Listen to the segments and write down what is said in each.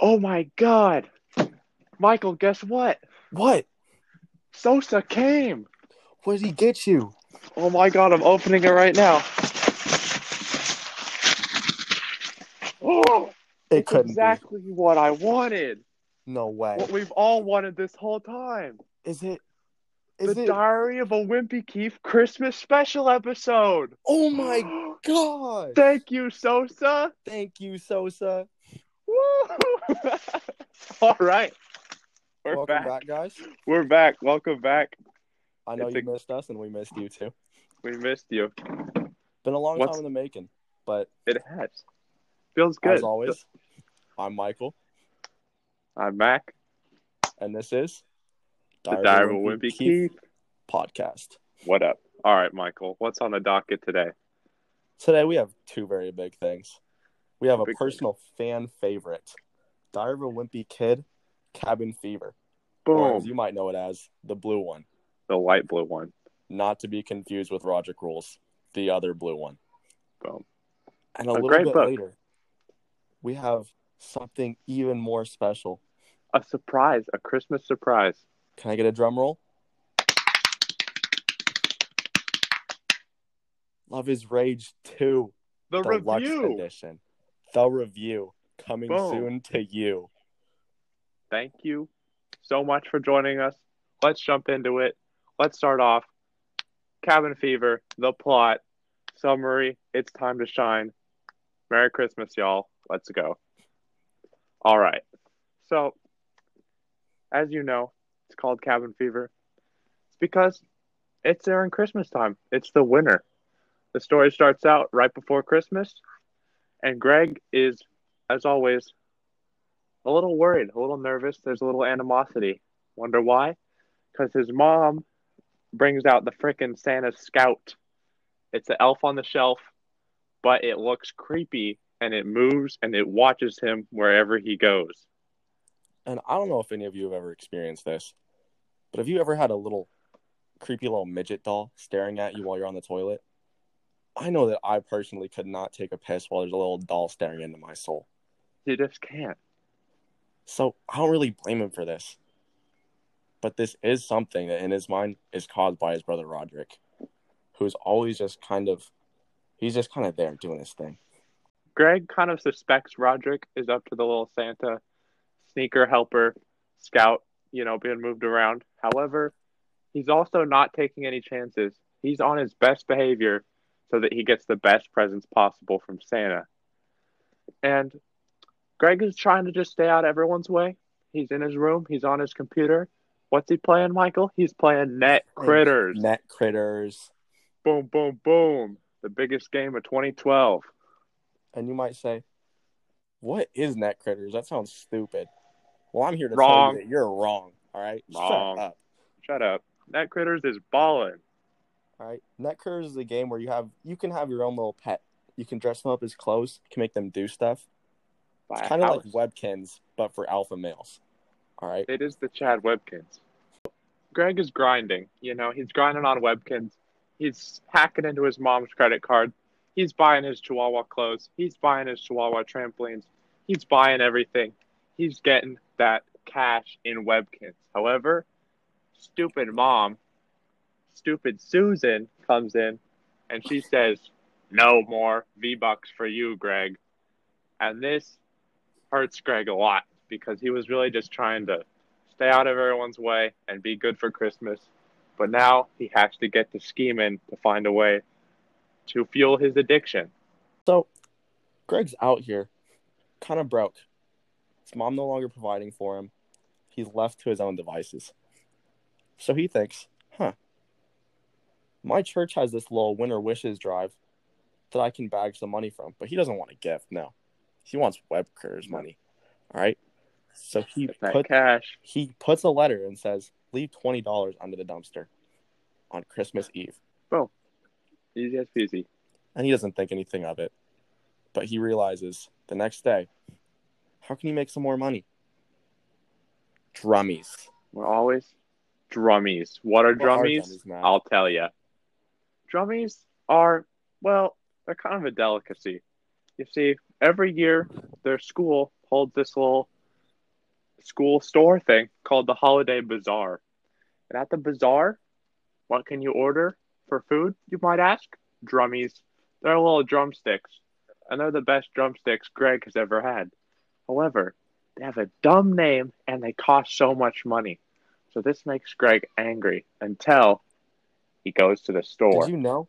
Oh my god. Michael, guess what? What? Sosa came. What did he get you? Oh my god, I'm opening it right now. Oh, It couldn't exactly what I wanted. No way. What we've all wanted this whole time. Is it? Is it the it? Diary of a Wimpy Keith Christmas special episode. oh my god! Thank you, Sosa. Thank you, Sosa. Woo! all right. We're Welcome back. back. guys. We're back. Welcome back. I know It's you a- missed us, and we missed you too. We missed you. Been a long What's- time in the making, but It has. Feels good. as always, I'm Michael, I'm Mac. and this is The Diary of Wimpy Keith. podcast. What up? All right, Michael. What's on the docket today? Today we have two very big things. We have a personal fan favorite, Diary of a Wimpy Kid, Cabin Fever, Boom. you might know it as the blue one, The light blue one. not to be confused with Rodrick Rules, the other blue one. Boom. And a, A little bit book. later, we have something even more special. A surprise. A Christmas surprise. Can I get a drum roll? Love is Rage 2, The Deluxe review. Edition. The review coming Boom. soon to you. Thank you so much for joining us. Let's jump into it. Let's start off. Cabin Fever, the plot, summary. It's time to shine. Merry Christmas, y'all. Let's go. All right. So, as you know, it's called Cabin Fever. It's because it's there in Christmas time. It's the winter. The story starts out right before Christmas, and Greg is, as always, a little worried, a little nervous. There's a little animosity. Wonder why? Because his mom brings out the frickin' Santa Scout. It's an elf on the shelf, but it looks creepy and it moves and it watches him wherever he goes. And I don't know if any of you have ever experienced this, but have you ever had a little creepy little midget doll staring at you while you're on the toilet? I know that I personally could not take a piss while there's a little doll staring into my soul. You just can't. So I don't really blame him for this. But this is something that in his mind is caused by his brother Rodrick, who's always just kind of he's just kind of there doing his thing. Greg kind of suspects Rodrick is up to the little Santa sneaker helper scout, you know, being moved around. However, he's also not taking any chances. He's on his best behavior so that he gets the best presents possible from Santa. And Greg is trying to just stay out of everyone's way. He's in his room, he's on his computer. What's he playing, Michael? He's playing Net Critters. Net critters. Boom, boom, boom. The biggest game of 2012. And you might say, What is net critters? That sounds stupid. Well, I'm here to Wrong. tell you that you're wrong. All right. Wrong. Shut up. Shut up. Net Critters is balling. All right. Net critters is a game where you have you can have your own little pet. You can dress them up as clothes, you can make them do stuff. By It's kind of like Webkinz, but for alpha males. All right. It is the Chad Webkinz. Greg is grinding. You know, he's grinding on Webkinz. He's hacking into his mom's credit card. He's buying his Chihuahua clothes. He's buying his Chihuahua trampolines. He's buying everything. He's getting that cash in Webkinz. However, stupid mom, stupid Susan comes in and she says, No more V Bucks for you, Greg. And this hurts Greg a lot because he was really just trying to stay out of everyone's way and be good for Christmas. But now he has to get to scheming to find a way to fuel his addiction. So, Greg's out here, kind of broke. His mom no longer providing for him. He's left to his own devices. So he thinks, huh, my church has this little winter wishes drive that I can bag some money from. But he doesn't want a gift, no. He wants web critters money. All right. So he put cash. he puts a letter and says, leave twenty dollars under the dumpster on Christmas Eve. Well. Easy as peasy. and he doesn't think anything of it. But he realizes the next day, how can he make some more money? Drummies. We're always drummies. What are What are drummies? drummies, I'll tell you. Drummies are, well, they're kind of a delicacy. You see, every year their school holds this little school store thing called the Holiday Bazaar. And at the bazaar, what can you order for food, you might ask? Drummies. They're little drumsticks, and they're the best drumsticks Greg has ever had. However, they have a dumb name and they cost so much money. So this makes Greg angry until he goes to the store. Did you know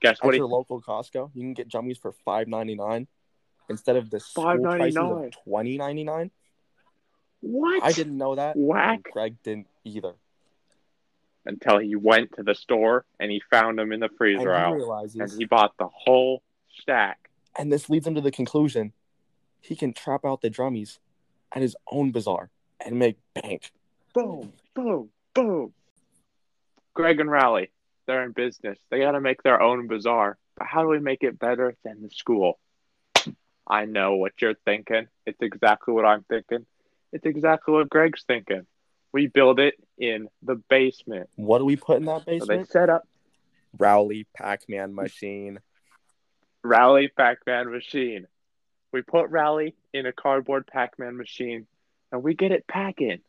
Guess at what? He, your local Costco you can get drummies for five ninety nine instead of the school prices of $5.99. twenty ninety nine? what? I didn't know that. and Whack. Greg didn't either. Until he went to the store and he found them in the And freezer he aisle. realizes, And he bought the whole stack. and this leads him to the conclusion he can trap out the drummies at his own bazaar and make bank. Boom, boom, boom. Greg and Rowley, they're in business. They got to make their own bazaar. But how do we make it better than the school? I know what you're thinking. It's exactly what I'm thinking. It's exactly what Greg's thinking. We build it in the basement. What do we put in that So they basement? set up Rowley Pac-Man machine. Rowley Pac-Man machine. We put Rowley in a cardboard Pac-Man machine, and we get it packing.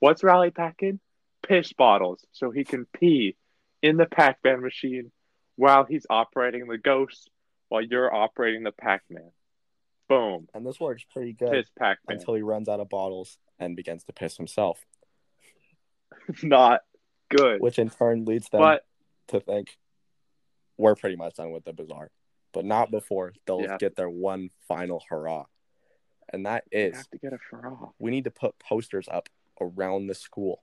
What's Rowley packing? Piss bottles, so he can pee in the Pac-Man machine while he's operating the ghost, while you're operating the Pac-Man. Boom, And this works pretty good piss Pac-Man. until he runs out of bottles and begins to piss himself, Not good, which in turn leads them but to think we're pretty much done with the bazaar, but not before they'll Yeah. get their one final hurrah. And that is is have to get a Farah we need to put posters up around the school.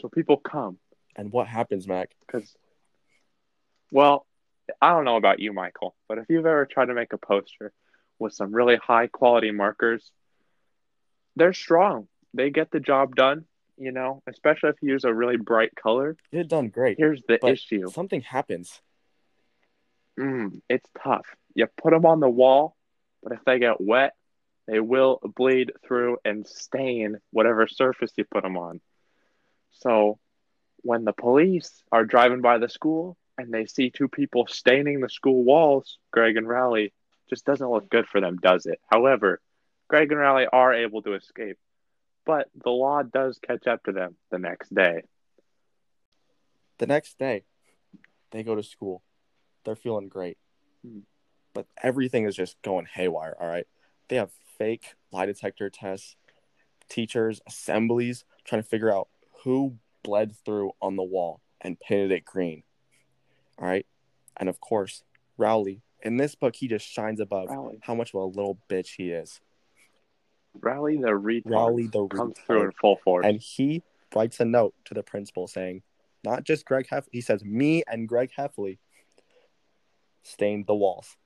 so people come. And what happens, Mac? Because, well, I don't know about you, Michael, but if you've ever tried to make a poster with some really high quality markers, they're strong. They get the job done, you know, especially if you use a really bright color. You did done great. Here's the issue Something happens. mm, it's tough. You put them on the wall, but if they get wet, they will bleed through and stain whatever surface you put them on. So when the police are driving by the school and they see two people staining the school walls, Greg and Rowley, just doesn't look good for them, does it? However, Greg and Rowley are able to escape, but the law does catch up to them the next day. The next day, they go to school. They're feeling great. Hmm. But everything is just going haywire, all right? They have fake lie detector tests, teachers, assemblies trying to figure out who bled through on the wall and painted it green. All right? And of course, Rowley, in this book, he just shines above Rowley. how much of a little bitch he is. Rowley the retard Rowley the comes retard. through in full force. And he writes a note to the principal saying, not just Greg Heffley, he says, me and Greg Heffley stained the walls.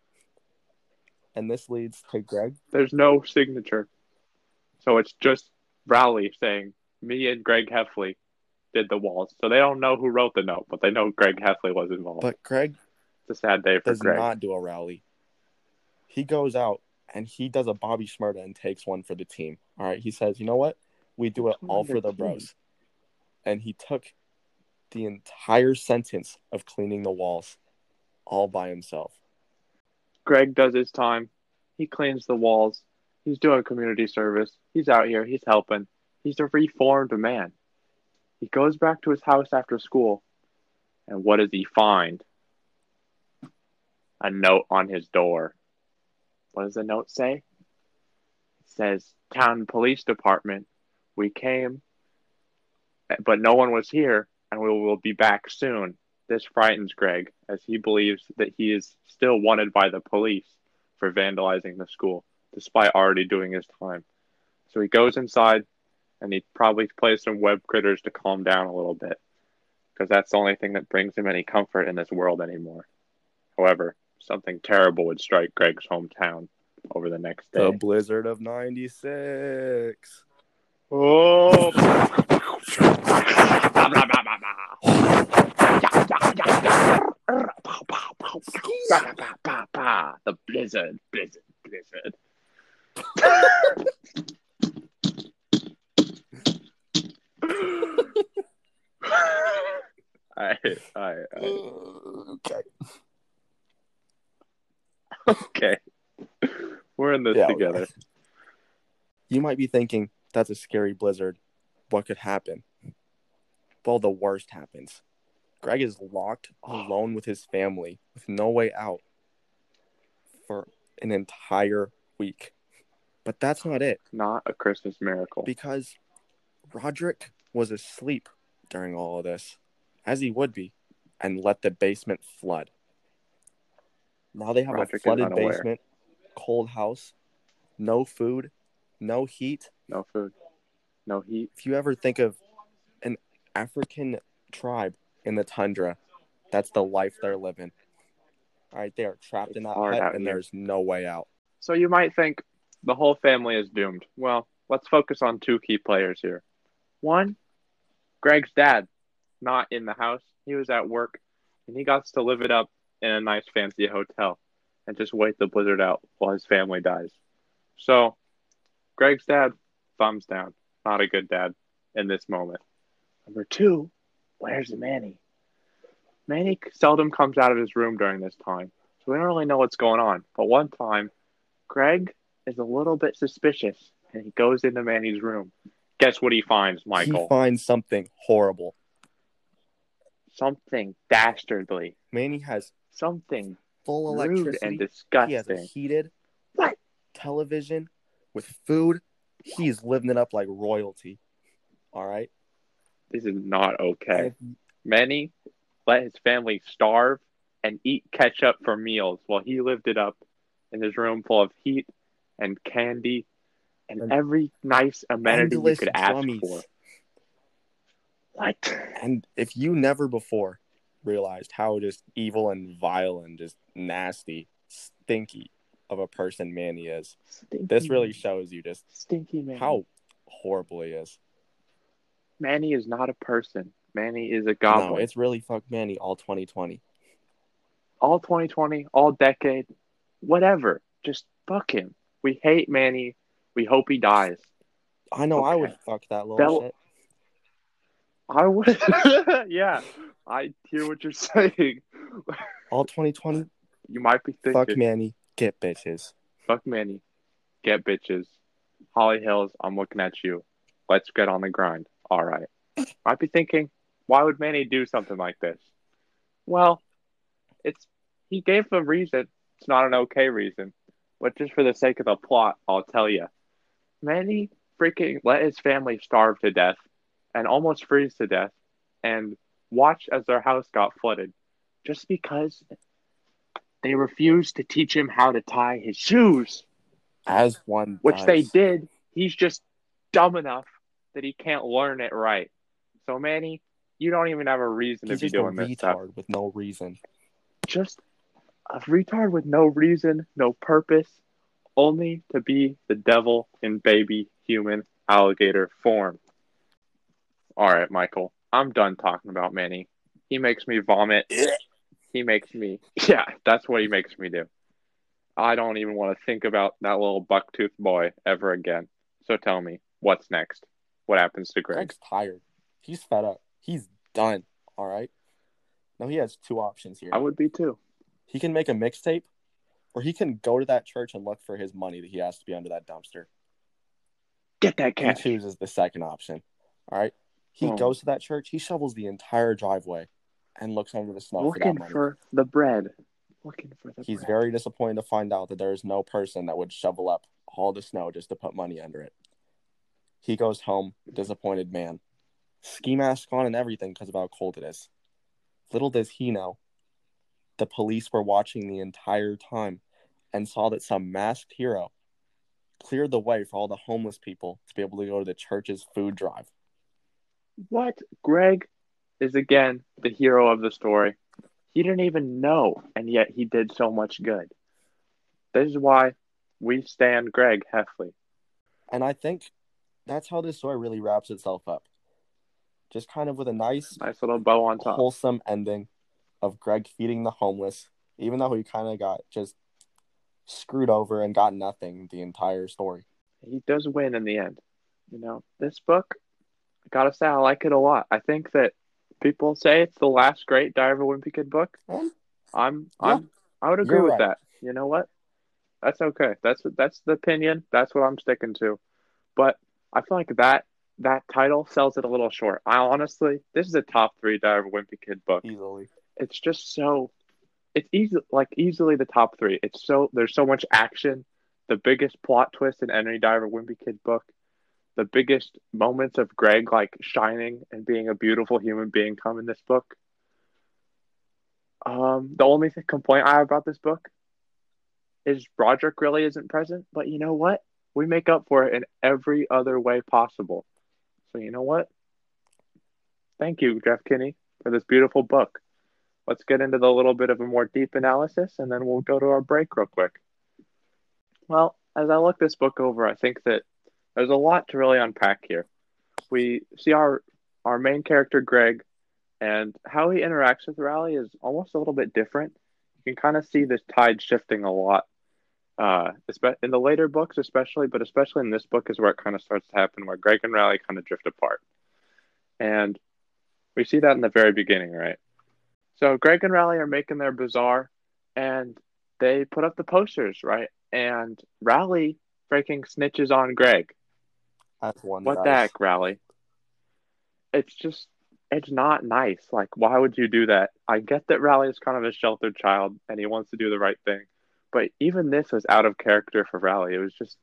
And this leads to Greg. There's no signature. So it's just Rowley saying, me and Greg Heffley did the walls. So they don't know who wrote the note, but they know Greg Heffley was involved. But Greg it's a sad day for does Greg. not do a rally. He goes out and he does a Bobby Shmurda and takes one for the team. All right. He says, you know what? We do it all for the the team? bros. And he took the entire sentence of cleaning the walls all by himself. Greg does his time. He cleans the walls. He's doing community service. He's out here. He's helping. He's a reformed man. He goes back to his house after school. And what does he find? A note on his door. What does the note say? It says, Town Police Department, we came, but no one was here, and we will be back soon. This frightens Greg, as he believes that he is still wanted by the police for vandalizing the school, despite already doing his time. So he goes inside, and he probably plays some web critters to calm down a little bit, because that's the only thing that brings him any comfort in this world anymore. However, something terrible would strike Greg's hometown over the next day. The Blizzard of 96. Oh. the blizzard, blizzard, blizzard. I, I, Okay. okay. We're in this Yeah, together. You might be thinking, that's a scary blizzard. What could happen? Well, the worst happens. Greg is locked alone with his family with no way out for an entire week. But that's not it Not a Christmas miracle. because Rodrick was asleep during all of this, as he would be, and let the basement flood. Now they have Rodrick a flooded basement, cold house, no food, no heat. No food. No heat. If you ever think of an African tribe in the tundra, that's the life they're living. All right, they are trapped It's in that hut and here. there's no way out. So you might think the whole family is doomed. Well, let's focus on two key players here. One, Greg's dad, not in the house. He was at work, and he got to live it up in a nice fancy hotel and just wait the blizzard out while his family dies. So, Greg's dad, thumbs down. Not a good dad in this moment. Number two, where's Manny? Manny seldom comes out of his room during this time, so we don't really know what's going on. But one time, Greg is a little bit suspicious and he goes into Manny's room. Guess what he finds, Michael? He finds something horrible. Something dastardly. Manny has Something full electricity. and He has a heated What? television with food. He's living it up like royalty. All right. This is not okay. Manny let his family starve and eat ketchup for meals while he lived it up in his room full of heat and candy and every nice amenity you could ask for. What? And if you never before realized how just evil and vile and just nasty, stinky of a person Manny is, Stinky this really man. shows you just stinky man. how horrible he is. Manny is not a person. Manny is a No, it's really fuck Manny all 2020. all 2020, all decade, whatever. Just fuck him. We hate Manny. We hope he dies. I know I would fuck that little Bell- shit. I would. yeah, I hear what you're saying. All 2020, You might be thinking, fuck Manny, get bitches. fuck Manny, get bitches. Holly Hills, I'm looking at you. Let's get on the grind. All right. Might be thinking, why would Manny do something like this? Well, it's he gave a reason. It's not an okay reason, but just for the sake of the plot, I'll tell you. Manny freaking let his family starve to death and almost freeze to death and watch as their house got flooded just because they refused to teach him how to tie his shoes As one which does. they did. He's just dumb enough that he can't learn it right. So Manny, you don't even have a reason He's to be just a doing this stuff. retard with no reason. Just a retard with no reason, no purpose, only to be the devil in baby human alligator form. All right, Michael, I'm done talking about Manny. He makes me vomit. He makes me, yeah, that's what he makes me do. I don't even want to think about that little bucktooth boy ever again. So tell me, what's next? What happens to Greg? Greg's tired. He's fed up. He's done. All right. Now he has two options here. I would be too. He can make a mixtape, or he can go to that church and look for his money that he has to be under that dumpster. Get that He chooses the second option. All right. He Oh. goes to that church. He shovels the entire driveway and looks under the snow for Looking that money. for the bread. Looking for the He's bread. very disappointed to find out that there is no person that would shovel up all the snow just to put money under it. He goes home, disappointed man. Ski mask on and everything because of how cold it is. Little does he know, the police were watching the entire time and saw that some masked hero cleared the way for all the homeless people to be able to go to the church's food drive. What? Greg is again the hero of the story. He didn't even know, and yet he did so much good. This is why we stand Greg Heffley. And I think that's how this story really wraps itself up. Just kind of with a nice Nice little bow on top. wholesome ending of Greg feeding the homeless, even though he kind of got just screwed over and got nothing the entire story. He does win in the end. You know, this book, I gotta say, I like it a lot. I think that people say it's the last great Diary of a Wimpy Kid book. I'm, Yeah, I'm, I would agree with right. that. You know what? That's okay. That's that's the opinion. That's what I'm sticking to. But I feel like that that title sells it a little short. I honestly, this is a top three Diary of a Wimpy Kid book. Easily. It's just so, it's easy, like easily the top three. It's so there's so much action. The biggest plot twist in any Diver Wimpy Kid book. The biggest moments of Greg like shining and being a beautiful human being come in this book. Um, the only th- complaint I have about this book is Rodrick really isn't present. But you know what? We make up for it in every other way possible. So you know what? Thank you, Jeff Kinney, for this beautiful book. Let's get into the little bit of a more deep analysis, and then we'll go to our break real quick. Well, as I look this book over, I think that there's a lot to really unpack here. We see our our main character Greg and how he interacts with Rowley is almost a little bit different. You can kind of see this tide shifting a lot. Uh, in the later books, especially, but especially in this book, is where it kind of starts to happen, where Greg and Rowley kind of drift apart. And we see that in the very beginning, right? So Greg and Rowley are making their bazaar, and they put up the posters, right? And Rowley freaking snitches on Greg. That's one. What the heck, Rowley? It's just, it's not nice. Like, why would you do that? I get that Rowley is kind of a sheltered child and he wants to do the right thing, but even this was out of character for Rowley. It was just,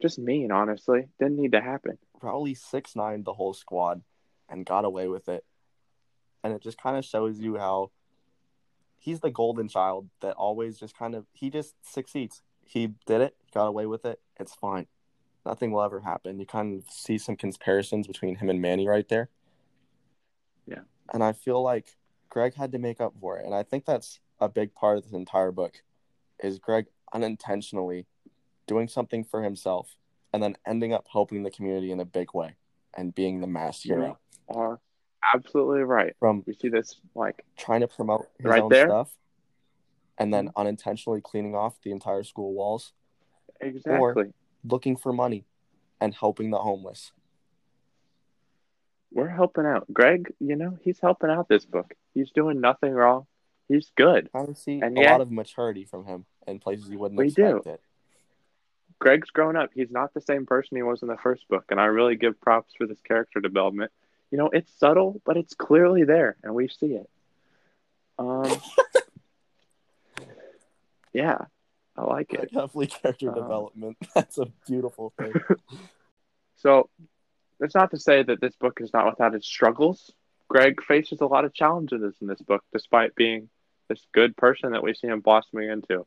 just mean. Honestly, didn't need to happen. Rowley six nine the whole squad, and got away with it, and it just kind of shows you how he's the golden child that always just kind of he just succeeds. He did it, got away with it. It's fine. Nothing will ever happen. You kind of see some comparisons between him and Manny right there. Yeah. And I feel like Greg had to make up for it. And I think that's a big part of this entire book is Greg unintentionally doing something for himself and then ending up helping the community in a big way and being the mass hero. You are absolutely right. From we see this like trying to promote his right own there. stuff and then Mm-hmm. unintentionally cleaning off the entire school walls, exactly. looking for money and helping the homeless. We're helping out. Greg, you know, he's helping out this book. He's doing nothing wrong. He's good. I see And a yet- lot of maturity from him in places you wouldn't We expect do. it. Greg's grown up. He's not the same person he was in the first book, and I really give props for this character development. You know, it's subtle, but it's clearly there, and we see it. Um, yeah, I like it. Definitely character Uh, development. That's a beautiful thing. So, it's not to say that this book is not without its struggles. Greg faces a lot of challenges in this book, despite being this good person that we see him blossoming into.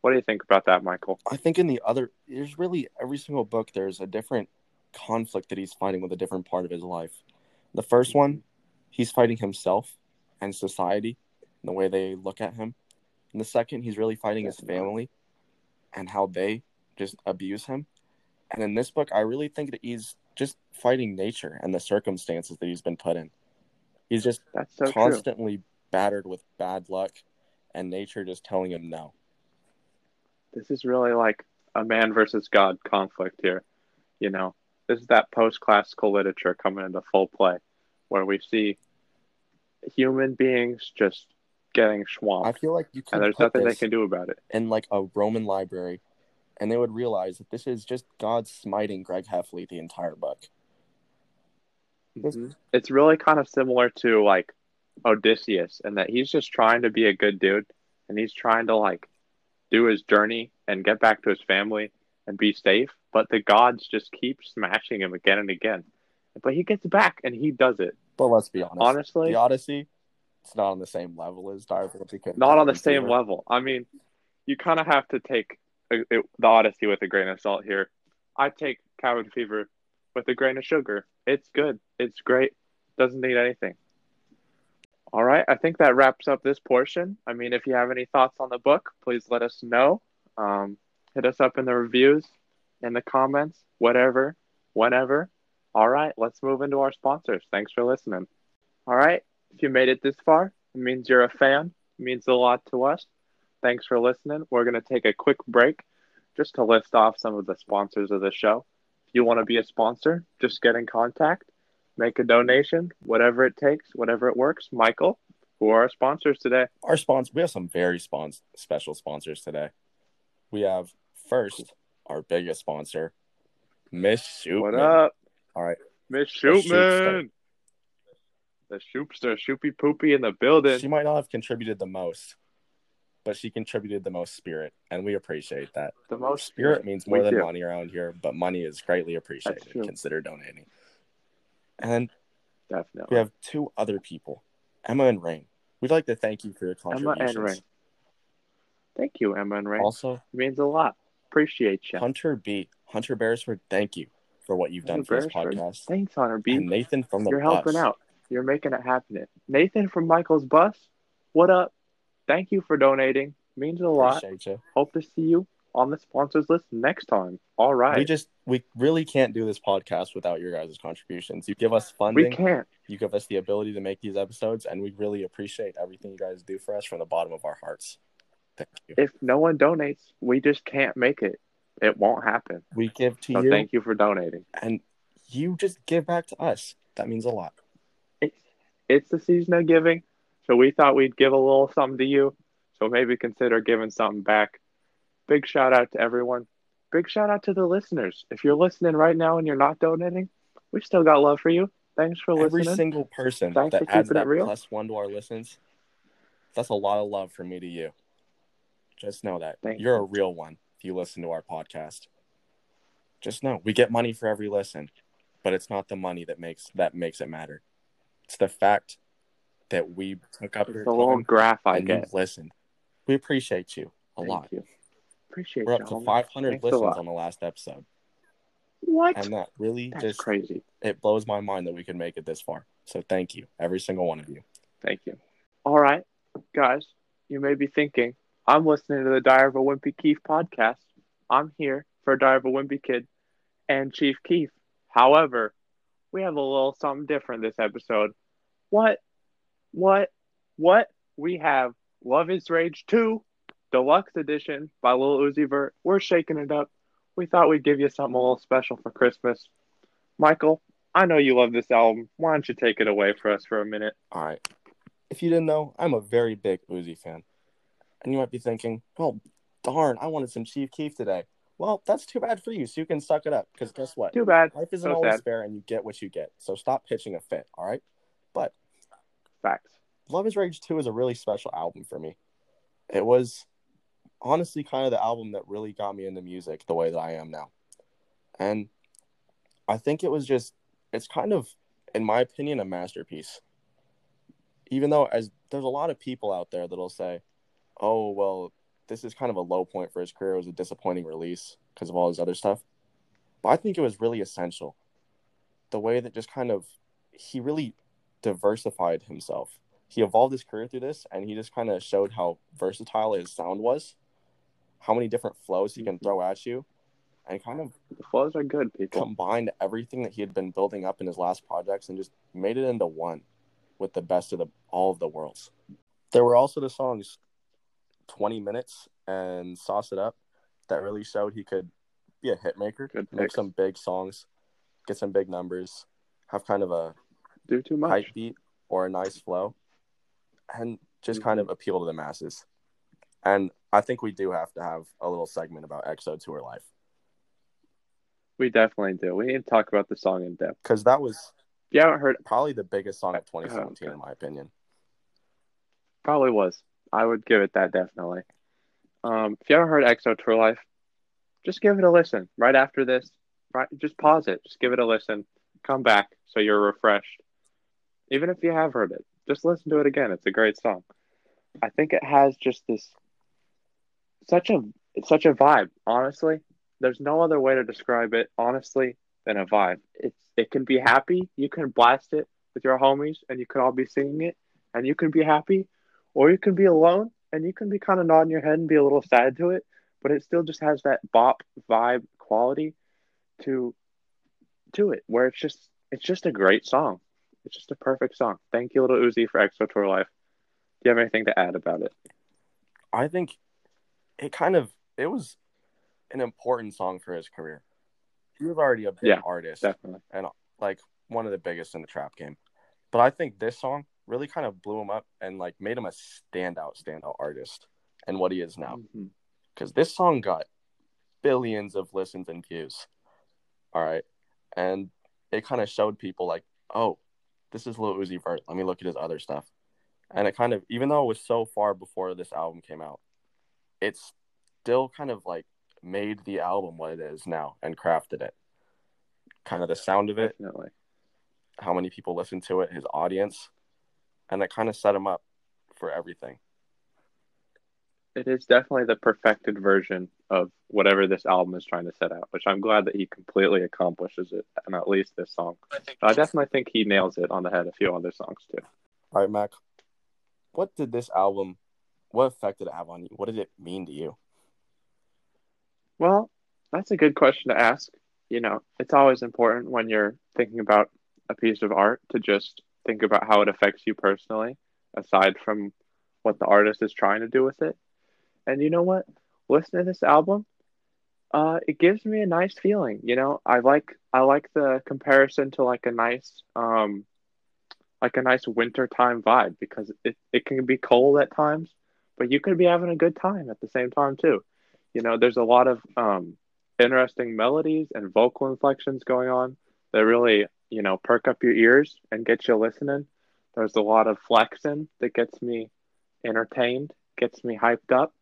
What do you think about that, Michael? I think in the other, there's really every single book, there's a different conflict that he's fighting with a different part of his life. The first one, he's fighting himself and society and the way they look at him. And the second, he's really fighting his family and how they just abuse him. And in this book, I really think that he's just fighting nature and the circumstances that he's been put in. He's just That's so true. constantly battered with bad luck and nature just telling him no. this is really like a man versus God conflict here. You know, this is that post classical literature coming into full play where we see human beings just getting swamped. I feel like you can and there's put nothing they this can do about it. in like a Roman library, and they would realize that this is just God smiting Greg Heffley the entire book. This- Mhm. It's really kind of similar to like Odysseus and that he's just trying to be a good dude and he's trying to like do his journey and get back to his family and be safe, but the gods just keep smashing him again and again. But he gets back and he does it. But let's be honest, Honestly, the Odyssey, it's not on the same level as because not on the same level. I mean, you kind of have to take it, the Odyssey with a grain of salt here. I take Cabin Fever with a grain of sugar. It's good. It's great. Doesn't need anything. All right, I think that wraps up this portion. I mean, if you have any thoughts on the book, please let us know. Um, hit us up in the reviews, in the comments, whatever, whenever. All right, let's move into our sponsors. Thanks for listening. All right, if you made it this far, it means you're a fan. It means a lot to us. Thanks for listening. We're going to take a quick break just to list off some of the sponsors of the show. If you want to be a sponsor, just get in contact, make a donation, whatever it takes, whatever it works. Michael, who are our sponsors today? Our sponsor, we have some very spons- special sponsors today. We have first our biggest sponsor, Miss Shoopman. What up, All right. Miss. Shoopman? The Shoopster, Shoopy Poopy in the building. She might not have contributed the most, but she contributed the most spirit, and we appreciate that. the most Spirit means more than do. money around here, but money is greatly appreciated. Consider donating. And Definitely. we have two other people, Emma and Rain. We'd like to thank you for your contribution. Emma and Rain. Thank you, Emma and Rain. Also, It means a lot. Appreciate you. Hunter B, Hunter Beresford, thank you for what you've done Hunter for this Beresford. podcast. Thanks, Hunter B. And Nathan from the You're bus. helping out. You're making it happen. Nathan from Michael's Bus. What up? Thank you for donating. Means a lot. You. Hope to see you on the sponsors list next time. All right. We just we really can't do this podcast without your guys' contributions. You give us funding. we can't. you give us the ability to make these episodes, and we really appreciate everything you guys do for us from the bottom of our hearts. Thank you. If no one donates, we just can't make it. It won't happen. We give to you So you, thank you for donating. and you just give back to us. That means a lot. It's, it's the season of giving, so we thought we'd give a little something to you. So maybe consider giving something back. Big shout out to everyone. Big shout out to the listeners. If you're listening right now and you're not donating, we still got love for you. Thanks for Every listening. single person Thanks that adds that real. plus one to our listens, that's a lot of love from me to you. Just know that Thank you're a real one if you listen to our podcast. Just know we get money for every listen, but it's not the money that makes that makes it matter. It's the fact that we took up It's your a little graph I get. you listened. We appreciate you a Thank lot. you. Appreciate We're up to 500 Thanks listens on the last episode, What? and that really That's just crazy. it blows my mind that we could make it this far. So thank you, every single one of you. Thank you. All right, guys, you may be thinking, I'm listening to the Diary of a Wimpy Keith podcast. I'm here for Diary of a Wimpy Kid and Chief Keith. However, we have a little something different this episode. What? What? What? We have Love is Rage 2 Deluxe Edition by Lil Uzi Vert. We're shaking it up. We thought we'd give you something a little special for Christmas. Michael, I know you love this album. Why don't you take it away for us for a minute? All right. If you didn't know, I'm a very big Uzi fan. And you might be thinking, well, darn, I wanted some Chief Keef today. Well, that's too bad for you, so you can suck it up. Because guess what? Too bad. Life isn't So always sad. fair, and you get what you get. So stop pitching a fit, all right? But Facts. Love is Rage 2 is a really special album for me. It was honestly kind of the album that really got me into music the way that I am now. And I think it was just, it's kind of, in my opinion, a masterpiece. Even though, as there's a lot of people out there that'll say, oh, well, this is kind of a low point for his career. It was a disappointing release because of all his other stuff. But I think it was really essential. The way that just kind of, he really diversified himself he evolved his career through this and he just kind of showed how versatile his sound was how many different flows he can mm-hmm. throw at you and kind of The flows are good, people. combined everything that he had been building up in his last projects and just made it into one with the best of the all of the worlds there were also the songs 20 minutes and sauce it up that really showed he could be a hit maker Good make picks. some big songs get some big numbers have kind of a Do too much. hype beat or a nice flow and just kind mm-hmm. of appeal to the masses. And I think we do have to have a little segment about XO Tour Llif3 We definitely do. We need to talk about the song in depth. because that was you haven't heard, probably the biggest song of 2017, Okay. in my opinion. probably was. I would give it that definitely. Um, if you haven't heard XO Tour Llif3, just give it a listen right after this. Right, just pause it. Just give it a listen. Come back so you're refreshed. Even if you have heard it, just listen to it again. It's a great song. I think it has just this such a such a vibe. Honestly, there's no other way to describe it. Honestly, than a vibe. It's it can be happy. You can blast it with your homies, and you can all be singing it, and you can be happy, or you can be alone, and you can be kind of nodding your head and be a little sad to it. But it still just has that bop vibe quality to to it, where it's just it's just a great song. It's just a perfect song. Thank you, Little Uzi, for XO Tour Llif3. Do you have anything to add about it? I think it kind of it was an important song for his career. He was already a big Yeah, artist, Definitely. And like one of the biggest in the trap game. But I think this song really kind of blew him up and like made him a standout, standout artist and what he is now. Mm-hmm. Because this song got billions of listens and views. All right. And it kind of showed people like, oh, this is Lil Uzi Vert. Let me look at his other stuff. And it kind of, even though it was so far before this album came out, it's still kind of like made the album what it is now and crafted it. Kind of the sound of it, Definitely. how many people listen to it, his audience, and it kind of set him up for everything. It is definitely the perfected version of whatever this album is trying to set out, which I'm glad that he completely accomplishes it, and at least this song. I definitely think he nails it on the head. A few other songs too. All right, Mac. What did this album, what effect did it have on you? What did it mean to you? Well, that's a good question to ask. You know, it's always important when you're thinking about a piece of art to just think about how it affects you personally, aside from what the artist is trying to do with it. And you know what? Listening to this album, uh, it gives me a nice feeling. You know, I like I like the comparison to like a nice um, like a nice wintertime vibe because it, it can be cold at times, but you could be having a good time at the same time too. You know, there's a lot of um, interesting melodies and vocal inflections going on that really, you know, perk up your ears and get you listening. There's a lot of flexing that gets me entertained, gets me hyped up.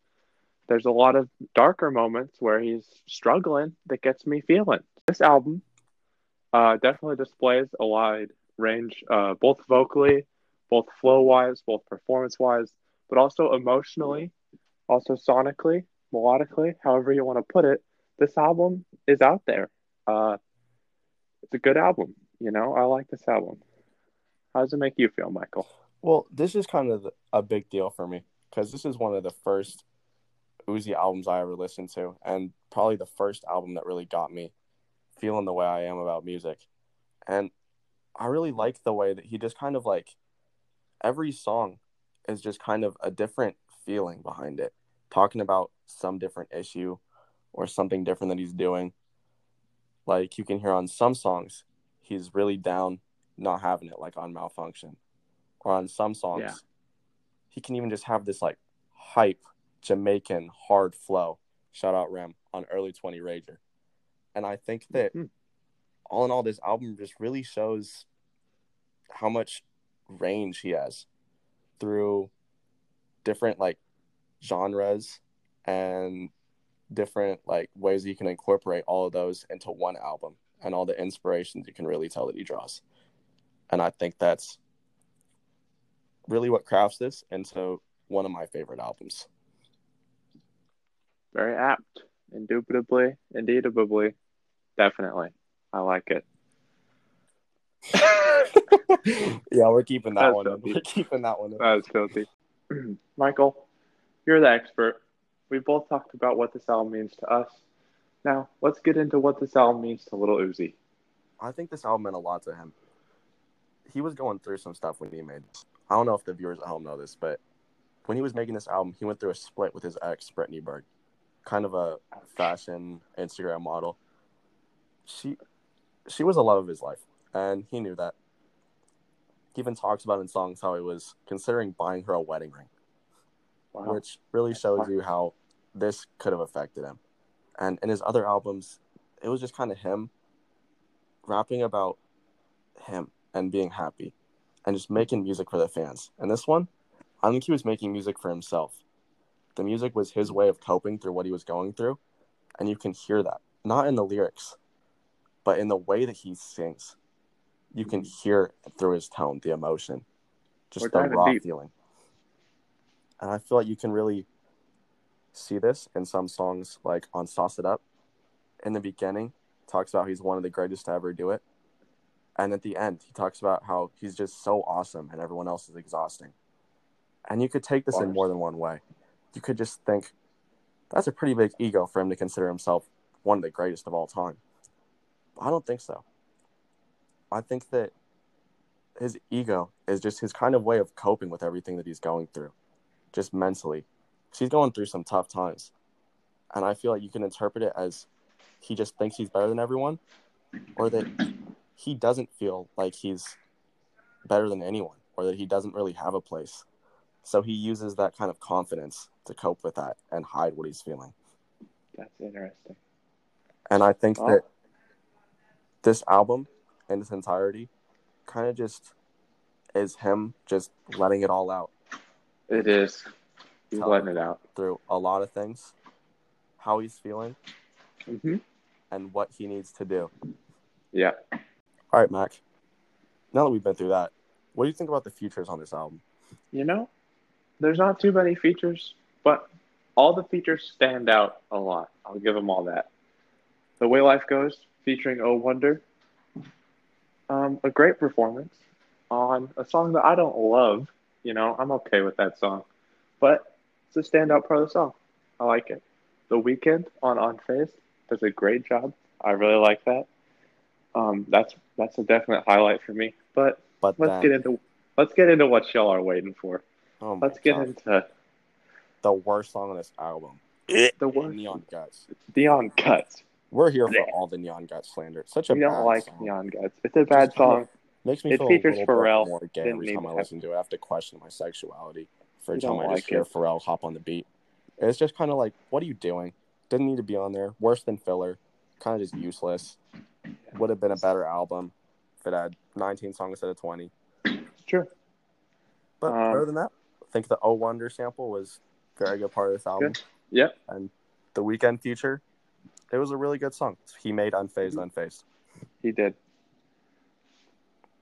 There's a lot of darker moments where he's struggling that gets me feeling. This album uh, definitely displays a wide range, uh, both vocally, both flow wise, both performance wise, but also emotionally, also sonically, melodically, however you want to put it. This album is out there. Uh, it's a good album. You know, I like this album. How does it make you feel, Michael? Well, this is kind of a big deal for me because this is one of the first Uzi albums I ever listened to, and probably the first album that really got me feeling the way I am about music. And I really like the way that he just kind of like every song is just kind of a different feeling behind it, talking about some different issue or something different that he's doing. Like you can hear on some songs, he's really down, not having it, like on Malfunction. Or on some songs, Yeah. he can even just have this like hype Jamaican hard flow. Shout out Rem on early 20 Rager. And I think that Mhm. all in all, this album just really shows how much range he has through different like genres and different like ways you can incorporate all of those into one album and all the inspirations you can really tell that he draws. And I think that's really what crafts this into one of my favorite albums. Very apt. Indubitably, indeedably, definitely. I like it. yeah, we're keeping that That's one. Filthy. We're keeping that one. In. That was filthy. Michael, you're the expert. We both talked about what this album means to us. Now, let's get into what this album means to Little Uzi. I think this album meant a lot to him. He was going through some stuff when he made this. I don't know if the viewers at home know this, but when he was making this album, he went through a split with his ex, Brittany Byrd, kind of a fashion Instagram model. She, she was a love of his life, and he knew that. He even talks about in songs how he was considering buying her a wedding ring, Wow. which really shows you how this could have affected him. And in his other albums, it was just kind of him rapping about him and being happy and just making music for the fans. And this one, I think he was making music for himself. The music was his way of coping through what he was going through. And you can hear that, not in the lyrics, but in the way that he sings. You can mm-hmm. hear through his tone, the emotion, just We're the raw deep. feeling. And I feel like you can really see this in some songs, like on Sauce It Up. In the beginning, talks about he's one of the greatest to ever do it. And at the end, he talks about how he's just so awesome and everyone else is exhausting. And you could take this in more than one way. You could just think that's a pretty big ego for him to consider himself one of the greatest of all time. I don't think so. I think that his ego is just his kind of way of coping with everything that he's going through, just mentally. 'Cause he's going through some tough times. And I feel like you can interpret it as he just thinks he's better than everyone, or that he doesn't feel like he's better than anyone, or that he doesn't really have a place. So he uses that kind of confidence to cope with that and hide what he's feeling. That's interesting. And I think that this album in its entirety kind of just is him just letting it all out It is. He's letting it out. through a lot of things, how he's feeling, hmm and what he needs to do. Yeah. All right, Mac. Now that we've been through that, what do you think about the features on this album? You know, there's not too many features, but all the features stand out a lot. I'll give them all that. The Way Life Goes, featuring Oh Wonder, um, a great performance on a song that I don't love. You know, I'm okay with that song, but it's a standout part of the song. I like it. The Weeknd on Unfazed does a great job. I really like that. Um, that's that's a definite highlight for me. But But let's then, get into let's get into what y'all are waiting for. oh Let's get God, into the worst song on this album, the worst Neon Guts. Neon Guts. We're here for all the Neon Guts slander. It's such a We don't bad like song. Neon Guts. It's a bad Just kind song. of Makes me It feel features a little Pharrell. bit more gay every time I listen to it. I have to question my sexuality every time I just hear it. Pharrell hop on the beat. It's just kind of like, what are you doing? Didn't need to be on there. Worse than filler. Kind of just useless. Would have been a better album if it had 19 songs instead of 20. It's true. But Um, other than that, I think the Oh Wonder sample was a very good part of this album. Good. Yep. And the Weeknd feature, it was a really good song. He made Unfazed Unfazed. He did.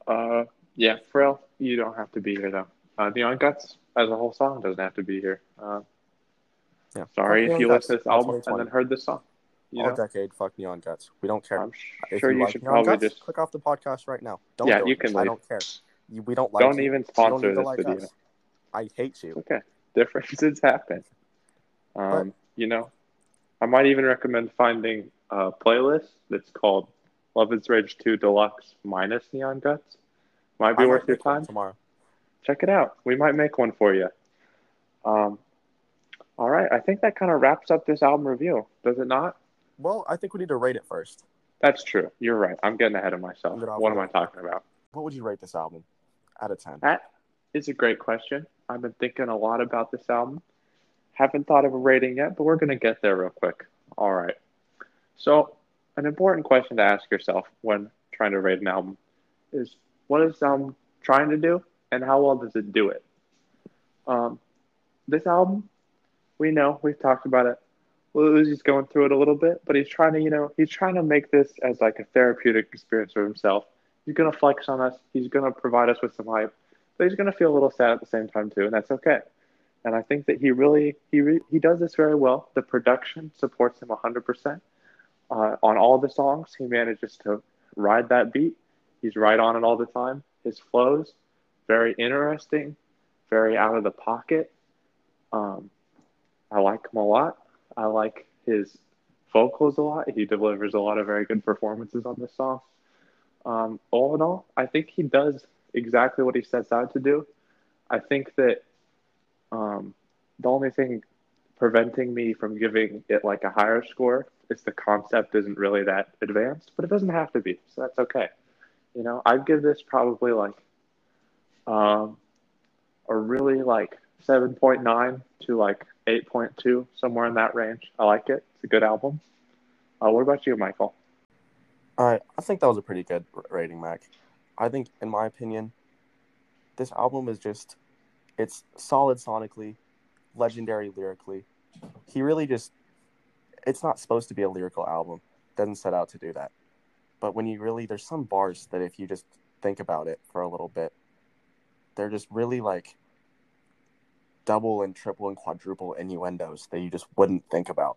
Uh, yeah, Pharrell, you don't have to be here though. Uh, Neon Guts as a whole song doesn't have to be here. Uh, Yeah. sorry Fuck if you Guts. listen to this album and then heard this song. You All know, decade, fuck Neon Guts. We don't care. I'm If sure you, like should Neon probably Guts, just click off the podcast right now. Don't Yeah, do you it. can I leave. don't care. You, we don't like don't you. even You don't sponsor this like video. us. I hate you. Okay, differences happen. Um, you know, I might even recommend finding a playlist that's called Luv Is Rage 2 Deluxe minus Neon Guts. Might be I worth your time. tomorrow. Check it out. We might make one for you. Um, all right, I think that kind of wraps up this album review, does it not? Well, I think we need to rate it first. That's true. You're right. I'm getting ahead of myself. What am I talking about? What would you rate this album out of ten? That is a great question. I've been thinking a lot about this album. Haven't thought of a rating yet, but we're going to get there real quick. All right. So, an important question to ask yourself when trying to rate an album is what is this album trying to do and how well does it do it? Um, this album, we know, we've talked about it. Lil going through it a little bit, but he's trying to, you know, he's trying to make this as like a therapeutic experience for himself. He's going to flex on us. He's going to provide us with some hype but he's going to feel a little sad at the same time too, and that's okay. And I think that he really he re- he does this very well. The production supports him 100%. Uh, on all the songs, he manages to ride that beat. He's right on it all the time. His flows very interesting, very out of the pocket. Um, I like him a lot. I like his vocals a lot. He delivers a lot of very good performances on this song. Um, all in all, I think he does exactly what he sets out to do. I think that um, the only thing preventing me from giving it like a higher score is the concept isn't really that advanced, but it doesn't have to be, so that's okay. You know, I'd give this probably like um, a really like 7.9 to like 8.2, somewhere in that range. I like it. It's a good album. Uh, what about you, Michael? All right, I think that was a pretty good rating, Mac. I think, in my opinion, this album is just, it's solid sonically, legendary lyrically. He really just, it's not supposed to be a lyrical album. Doesn't set out to do that. But when you really, there's some bars that if you just think about it for a little bit, they're just really like double and triple and quadruple innuendos that you just wouldn't think about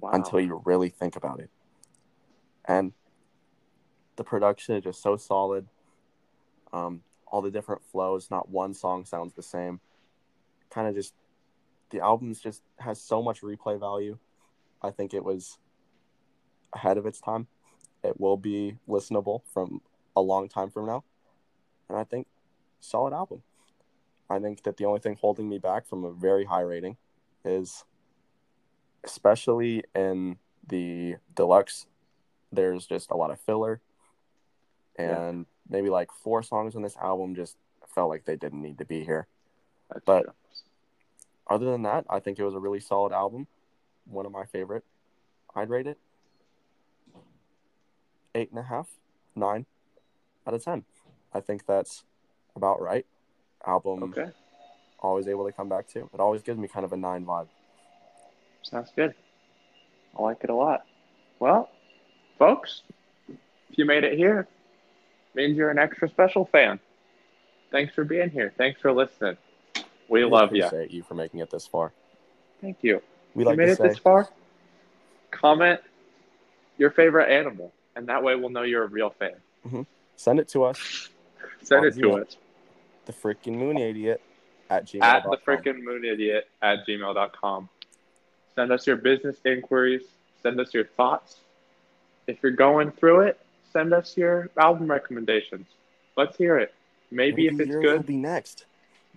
Wow. until you really think about it. And the production is just so solid. Um, all the different flows, not one song sounds the same. Kind of just the album's just has so much replay value. I think it was ahead of its time. It will be listenable from a long time from now. And I think solid album. I think that the only thing holding me back from a very high rating is especially in the deluxe, there's just a lot of filler. And maybe like four songs on this album just felt like they didn't need to be here. That's but- true. Other than that, I think it was a really solid album. One of my favorite. I'd rate it eight and a half nine out of ten. I think that's about right. Album Okay. always able to come back to. It always gives me kind of a nine vibe. Sounds good. I like it a lot. Well, folks, if you made it here, means you're an extra special fan. Thanks for being here. Thanks for listening. We love you. appreciate you for making it this far. Thank you. We like you made it say this far, comment your favorite animal, and that way we'll know you're a real fan. Mm-hmm. send it to us, Send it to us the freaking moon idiot at gmail. at the freaking moon idiot at gmail.com. Send us your business inquiries. Send us your thoughts. If you're going through it, send us your album recommendations. Let's hear it. Maybe if it's good, be next.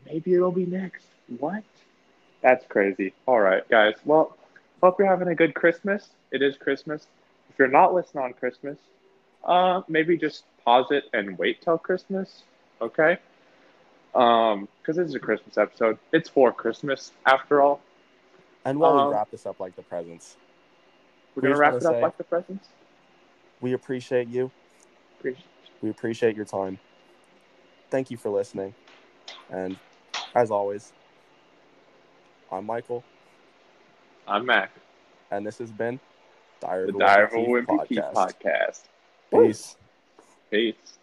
maybe it'll be next. What? That's crazy. All right, guys. Well, hope you're having a good Christmas. It is Christmas. If you're not listening on Christmas, uh, maybe just pause it and wait till Christmas. Okay? Um, because this is a Christmas episode. It's for Christmas, after all. And while Um, we wrap this up like the presents, We're We gonna wrap it up say- like the presents. we appreciate you. Appreciate We appreciate your time. Thank you for listening. And as always, I'm Michael, I'm Mac, and this has been Diary the Diary of a Wimpy Wimpy Thief Thief podcast. Peace. Peace.